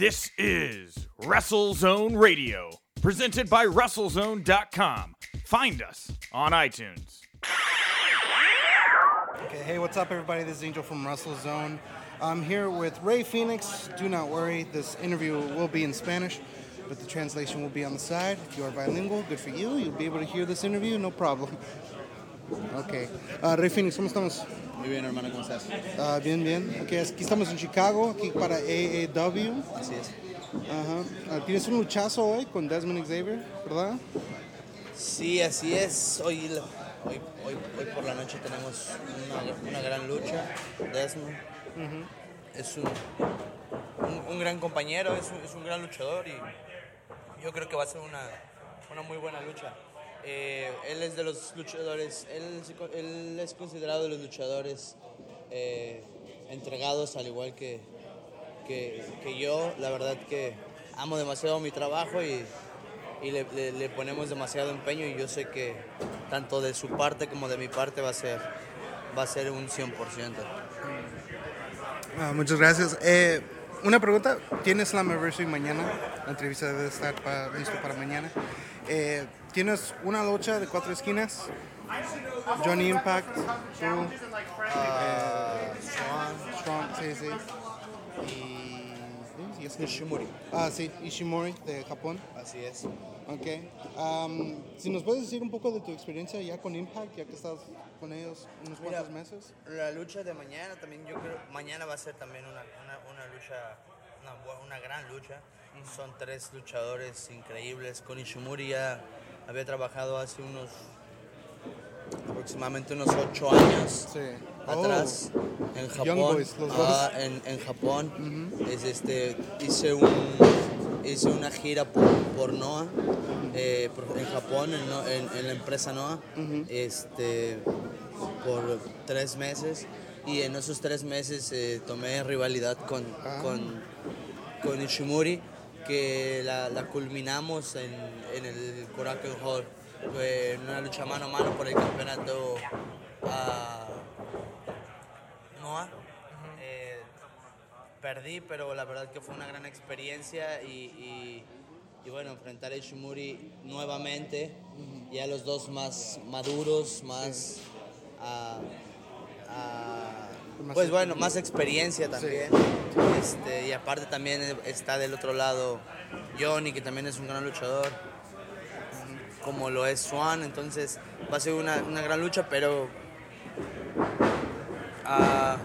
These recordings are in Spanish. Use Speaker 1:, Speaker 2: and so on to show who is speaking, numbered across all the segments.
Speaker 1: This is WrestleZone Radio, presented by WrestleZone.com. Find us on iTunes.
Speaker 2: Okay, hey, what's up, everybody? This is Angel from WrestleZone. I'm here with Ray Phoenix. Do not worry, this interview will be in Spanish, but the translation will be on the side. If you are bilingual, good for you. You'll be able to hear this interview, no problem. Okay. Uh, Ray Phoenix, ¿cómo estamos?
Speaker 3: Muy bien, hermano, ¿cómo estás?
Speaker 2: Ah, bien, bien. Okay, aquí estamos en Chicago, aquí para AAW.
Speaker 3: Así es.
Speaker 2: Ajá. Ah, tienes un luchazo hoy con Desmond Xavier, ¿verdad?
Speaker 3: Sí, así es. Hoy, hoy, hoy, hoy por la noche tenemos una, una gran lucha. Desmond es un, un, un gran compañero, es un, es un gran luchador y yo creo que va a ser una, una muy buena lucha. Eh, él es de los luchadores, él, es considerado de los luchadores eh, entregados al igual que, que, yo. La verdad que amo demasiado mi trabajo y, y le, ponemos demasiado empeño y yo sé que tanto de su parte como de mi parte va a ser, va a ser un 100%.
Speaker 2: Ah, muchas gracias. Eh, una pregunta, ¿tienes Slammiversary mañana? La entrevista debe estar para, listo para mañana. Eh, ¿Tienes una lucha de cuatro esquinas? Johnny Impact, tú, eh, Strong, sí, sí. Y... ¿sí? ¿Y que-
Speaker 3: Ishimori.
Speaker 2: Ah, sí, Ishimori de Japón.
Speaker 3: Así es.
Speaker 2: Ok. Am, si nos puedes decir un poco de tu experiencia ya con Impact, ya que estás con ellos unos
Speaker 3: Mira,
Speaker 2: cuantos meses.
Speaker 3: La lucha de mañana también, yo creo, mañana va a ser también una, una, una lucha, una, una gran lucha. Son tres luchadores increíbles. Con Ishimori ya había trabajado hace unos, aproximadamente unos ocho años
Speaker 2: Sí.
Speaker 3: atrás
Speaker 2: Oh.
Speaker 3: en Japón.
Speaker 2: Boys.
Speaker 3: Ah, en, en Japón. es este, hice, un, hice una gira por, por Noah, eh, por- en Japón, en, en- en la empresa Noah, este, por tres meses. Y en esos tres meses eh, tomé rivalidad con,
Speaker 2: Ah.
Speaker 3: con, con Ishimori, que la, la culminamos en, en el Korakuen Hall. Fue en una lucha mano a mano por el campeonato ah, Noah. Eh, perdí, pero la verdad que fue una gran experiencia y, y- y bueno, enfrentar a Ishimori nuevamente, ya los dos más maduros, más... ah, ah,
Speaker 2: Más
Speaker 3: pues bueno, más experiencia también. Este, y aparte también está del otro lado Johnny, que también es un gran luchador, como lo es Swan, entonces va a ser una, una gran lucha, pero Ah,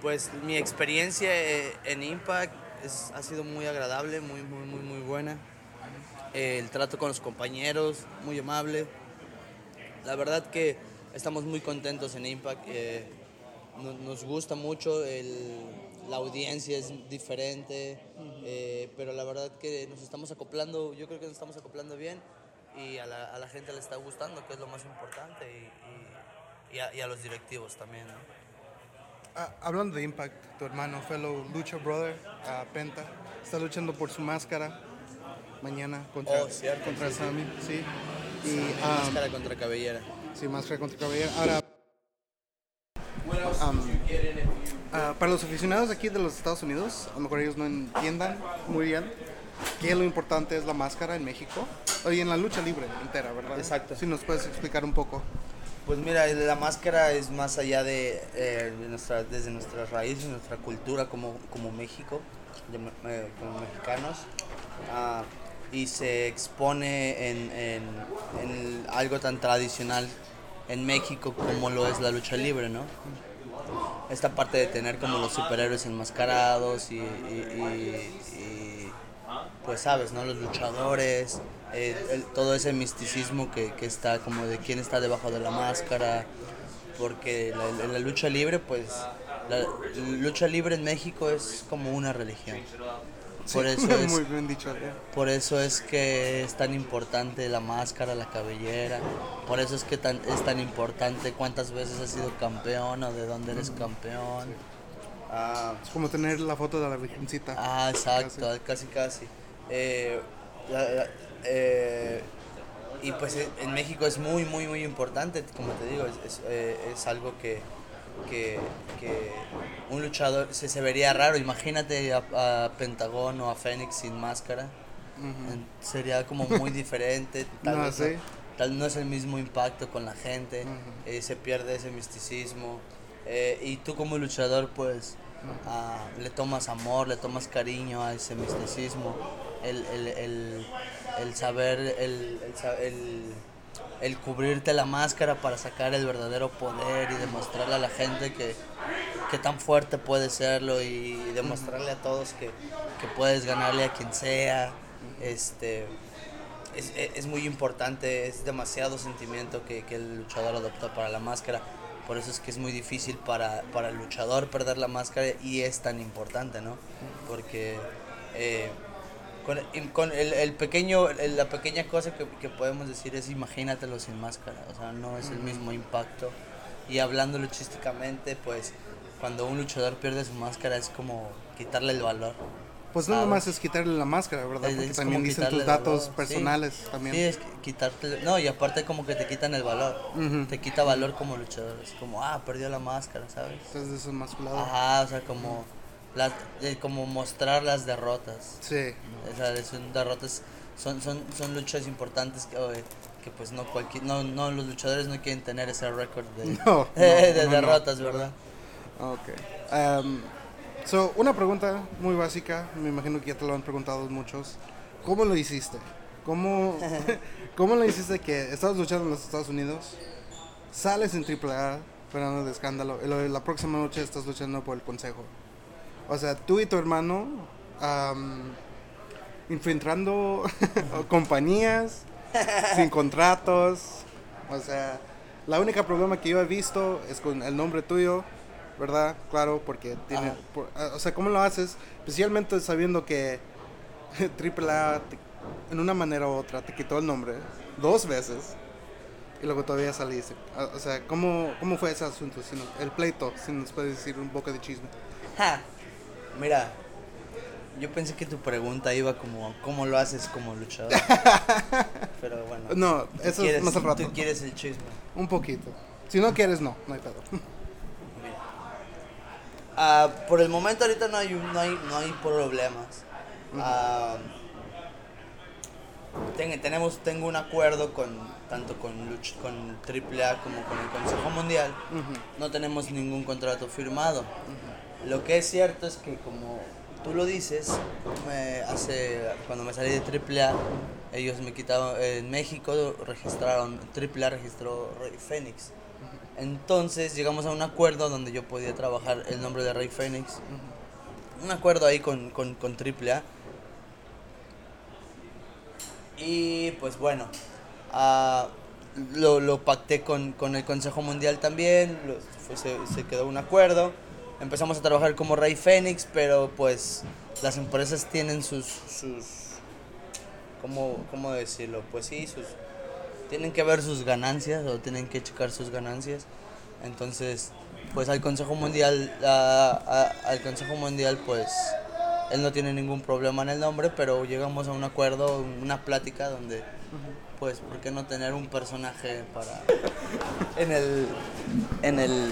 Speaker 3: pues mi experiencia eh, en Impact es- ha sido muy agradable, muy, muy, muy, muy buena. Eh, el trato con los compañeros, muy amable. La verdad que estamos muy contentos en Impact. eh, no- nos gusta mucho, el- la audiencia es diferente, eh, pero la verdad que nos estamos acoplando, yo creo que nos estamos acoplando bien y a la, a la gente le está gustando, que es lo más importante, y, y- y a, y a los directivos también. ¿no?
Speaker 2: Ah, hablando de Impact, tu hermano, fellow Lucha Brother, ah, Penta, está luchando por su máscara mañana contra,
Speaker 3: Oh, cierto,
Speaker 2: contra
Speaker 3: sí, sí.
Speaker 2: Sammy. Sí. Y, ah,
Speaker 3: Máscara contra cabellera.
Speaker 2: sí, máscara contra cabellera. Ahora, am, ah, para los aficionados aquí de los Estados Unidos, a lo mejor ellos no entiendan muy bien qué lo importante es la máscara en México. Oye, en la lucha libre entera, ¿verdad?
Speaker 3: Exacto.
Speaker 2: Si nos puedes explicar un poco.
Speaker 3: Pues mira, la máscara es más allá de, eh, de nuestra, desde nuestras raíces, nuestra cultura como, como México, de eh, como mexicanos, ah, y se expone en, en- en algo tan tradicional en México como lo es la lucha libre, ¿no? Esta parte de tener como los superhéroes enmascarados y, y- y- pues sabes, ¿no? Los luchadores, eh, el- todo ese misticismo que, que está como de quién está debajo de la máscara, porque la, la lucha libre, pues, la lucha libre en México es como una religión. Por eso es,
Speaker 2: muy bien dicho. ¿eh?
Speaker 3: por eso es que es tan importante la máscara, la cabellera. Por eso es que tan, es tan importante cuántas veces has sido campeón o de dónde eres campeón. Ah,
Speaker 2: Es como tener la foto de la Virgencita.
Speaker 3: Ah, exacto, casi casi. Eh, la- la- eh, y pues en- en México es muy, muy, muy importante, como te digo, es, es, eh, es algo que, que, que un luchador se, se vería raro. Imagínate a, a Pentagón o a Fénix sin máscara. Sería como muy diferente. Tal
Speaker 2: No,
Speaker 3: vez
Speaker 2: sí.
Speaker 3: tal no es el mismo impacto con la gente. Eh, se pierde ese misticismo. eh, y tú como luchador, pues, ah, le tomas amor, le tomas cariño a ese misticismo. El, el, el, el saber, el, el, cubrirte la máscara para sacar el verdadero poder y demostrarle a la gente que, que tan fuerte puede serlo y demostrarle a todos que, que puedes ganarle a quien sea. Este, es, es- es muy importante, es demasiado sentimiento que, que el luchador adopta para la máscara. Por eso es que es muy difícil para, para el luchador perder la máscara y es tan importante, ¿no? Porque eh, con, y con el, el pequeño, el- la pequeña cosa que, que podemos decir es imagínatelo sin máscara, o sea, no es el mismo impacto. Y hablando luchísticamente, pues cuando un luchador pierde su máscara es como quitarle el valor.
Speaker 2: Pues no
Speaker 3: ¿sabes?
Speaker 2: nomás es quitarle la máscara, ¿verdad? Porque
Speaker 3: es
Speaker 2: también dicen tus
Speaker 3: el
Speaker 2: datos
Speaker 3: valor, sí.
Speaker 2: personales también.
Speaker 3: Sí, es quitarte. No, y aparte, como que te quitan el valor.
Speaker 2: Ujú.
Speaker 3: Te quita valor como luchador. Es como, ah, perdió la máscara, ¿sabes?
Speaker 2: Entonces eso es masculado.
Speaker 3: Ajá, o sea, como. Las, eh, como mostrar las derrotas.
Speaker 2: Sí.
Speaker 3: O sea, son derrotas. Son, son, son luchas importantes que, eh, que pues no cualquier. No, no, los luchadores no quieren tener ese récord de,
Speaker 2: No,
Speaker 3: de
Speaker 2: no, no, no.
Speaker 3: derrotas, ¿verdad?
Speaker 2: Ok. Um, so, una pregunta muy básica, me imagino que ya te lo han preguntado muchos. ¿Cómo lo hiciste? ¿Cómo, ¿Cómo lo hiciste que estabas luchando en los Estados Unidos, sales en AAA, Fernando de Escándalo, y la próxima noche estás luchando por el consejo? O sea, tú y tu hermano um, infiltrando compañías, sin contratos. O sea, la única problema que yo he visto es con el nombre tuyo, ¿verdad? Claro, porque tiene... Por- ah, o sea, ¿cómo lo haces? Especialmente sabiendo que AAA te- en una manera u otra te quitó el nombre dos veces y luego todavía saliste. Ah, O sea, ¿cómo, cómo fue ese asunto? Si no- el pleito, si nos puedes decir un poco de chisme.
Speaker 3: Ja, Mira, yo pensé que tu pregunta iba como, ¿cómo lo haces como luchador? Pero bueno.
Speaker 2: No, eso es más al rato.
Speaker 3: Tú quieres el chisme.
Speaker 2: Un poquito. Si no quieres, no, no hay pedo.
Speaker 3: Mira. Ah, por el momento ahorita no hay, no hay, no hay problemas. Ah, ten- tenemos, tengo un acuerdo con tanto con, Luch- con AAA como con el Consejo Mundial. No tenemos ningún contrato firmado. Lo que es cierto es que como tú lo dices, me hace, cuando me salí de AAA, ellos me quitaron, en México registraron, AAA registró Rey Fénix. Entonces llegamos a un acuerdo donde yo podía trabajar el nombre de Rey Fénix. Un acuerdo ahí con, con, con AAA. Y pues bueno, ah, lo, lo pacté con, con el Consejo Mundial también, lo- se, se quedó un acuerdo. Empezamos a trabajar como Rey Fénix, pero pues las empresas tienen sus... sus ¿cómo, ¿Cómo decirlo? Pues sí, sus, tienen que ver sus ganancias o tienen que checar sus ganancias. Entonces, pues al Consejo Mundial, al Consejo Mundial, pues él no tiene ningún problema en el nombre, pero llegamos a un acuerdo, una plática donde, pues, ¿por qué no tener un personaje para en el, en el,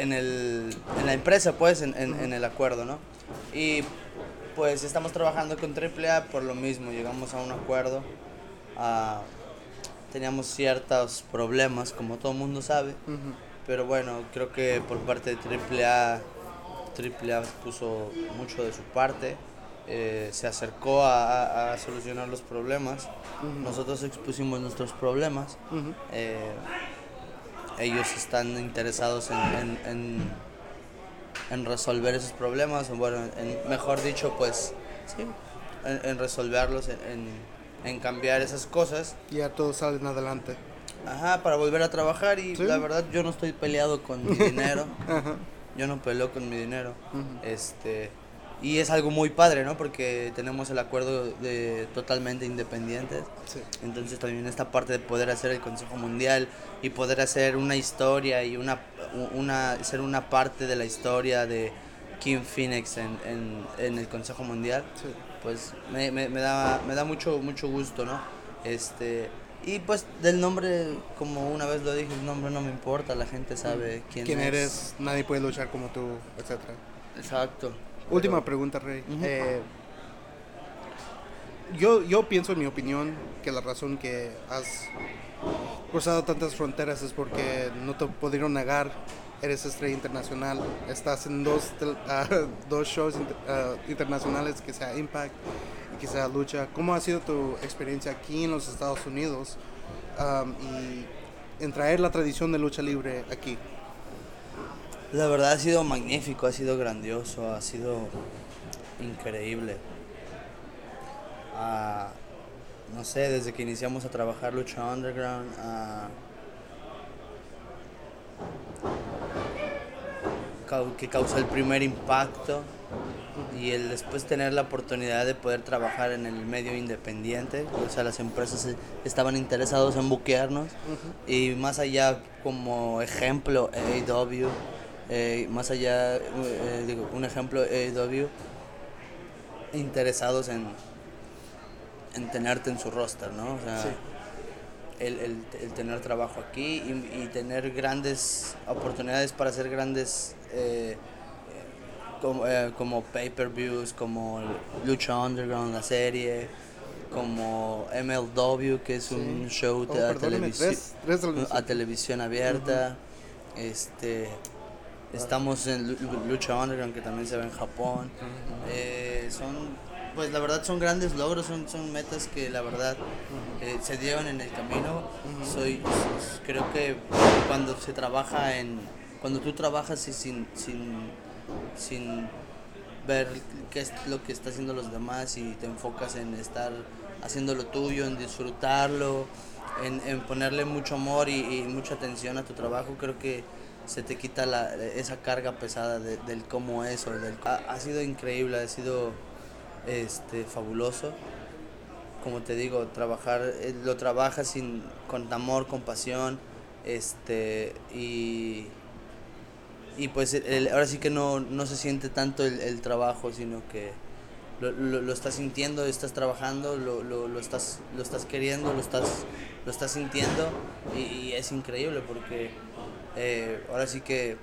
Speaker 3: en el, en la empresa, pues, en, en- en el acuerdo, ¿no? Y pues estamos trabajando con AAA por lo mismo, llegamos a un acuerdo. ah, teníamos ciertos problemas, como todo el mundo sabe,
Speaker 2: Ujú.
Speaker 3: pero bueno, creo que por parte de AAA, AAA puso mucho de su parte, eh, se acercó a, a- a solucionar los problemas, nosotros expusimos nuestros problemas,
Speaker 2: Ujú.
Speaker 3: eh, ellos están interesados en, en- en- en resolver esos problemas, bueno, en- mejor dicho, pues, sí, en, resolverlos, en, en- en cambiar esas cosas,
Speaker 2: Y ya todos salen adelante.
Speaker 3: ajá, para volver a trabajar y
Speaker 2: Sí.
Speaker 3: la verdad yo no estoy peleado con mi dinero,
Speaker 2: Ajá.
Speaker 3: yo no peleo con mi dinero, este, y es algo muy padre, ¿no? Porque tenemos el acuerdo de totalmente independientes.
Speaker 2: Sí.
Speaker 3: Entonces también esta parte de poder hacer el Consejo Mundial y poder hacer una historia y una, una ser una parte de la historia de King Phoenix en, en, en el Consejo Mundial,
Speaker 2: Sí.
Speaker 3: pues me, me, me da, me da mucho, mucho gusto, ¿no? Este, Y pues del nombre, como una vez lo dije, el nombre no me importa, la gente sabe quién,
Speaker 2: ¿Quién
Speaker 3: es.
Speaker 2: eres? Nadie puede luchar como tú, etcétera.
Speaker 3: Exacto.
Speaker 2: Última
Speaker 3: Pero-
Speaker 2: pregunta, Rey. Eh, yo, yo pienso, en mi opinión, que la razón que has cruzado tantas fronteras es porque no te pudieron negar. Eres estrella internacional. Estás en dos, ah, dos shows ah, internacionales, que sea Impact y que sea Lucha. ¿Cómo ha sido tu experiencia aquí en los Estados Unidos um, y en traer la tradición de lucha libre aquí?
Speaker 3: La verdad ha sido magnífico, ha sido grandioso, ha sido increíble. Ah, no sé, desde que iniciamos a trabajar Lucha Underground, ah, que causó el primer impacto y el después tener la oportunidad de poder trabajar en el medio independiente, o sea, las empresas eh, estaban interesados en buquearnos y más allá como ejemplo AEW, eh, más allá, eh, digo, un ejemplo AEW, interesados en, en tenerte en su roster, ¿no? O sea,
Speaker 2: Sí.
Speaker 3: el, el- el tener trabajo aquí y, y tener grandes oportunidades para hacer grandes eh, como, eh, como pay-per-views, como Lucha Underground, la serie, como MLW, que es un show
Speaker 2: Oh,
Speaker 3: a televisión
Speaker 2: tres- tres televisiones.
Speaker 3: a televisión abierta. Este estamos en Lu- Lu- Lucha Underground que también se ve en Japón. Eh, son pues la verdad son grandes logros, son, son metas que la verdad eh, se dieron en el camino. Soy creo que cuando se trabaja en cuando tú trabajas y sin sin sin ver qué es lo que está haciendo los demás y te enfocas en estar haciendo lo tuyo, en disfrutarlo, en, en ponerle mucho amor y, y mucha atención a tu trabajo, creo que se te quita la, esa carga pesada de- del cómo es. o del, ha, ha sido increíble, ha sido este, fabuloso. Como te digo, trabajar, eh, lo trabajas sin, con amor, con pasión, este, y, y pues ahora sí que no, no se siente tanto el, el trabajo, sino que lo, lo, lo estás sintiendo, estás trabajando, lo, lo, lo estás, lo estás queriendo, lo estás, lo estás sintiendo y, y es increíble porque eh, ahora sí que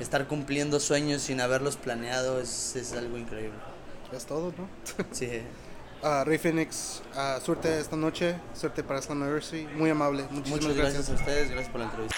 Speaker 3: estar cumpliendo sueños sin haberlos planeado es, es algo increíble.
Speaker 2: Es todo, ¿no?
Speaker 3: Sí.
Speaker 2: Ah, Rey Phoenix, ah, suerte esta noche, suerte para Slammiversary. Muy amable, muchísimas
Speaker 3: Muchas gracias a ustedes, gracias por la entrevista.